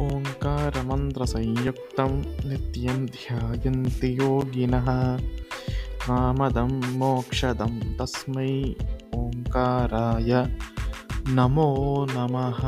ओङ्कारमन्त्रसंयुक्तं नित्यं ध्यायन्ति योगिनः। कामदं मोक्षदं तस्मै ओङ्काराय नमो नमः।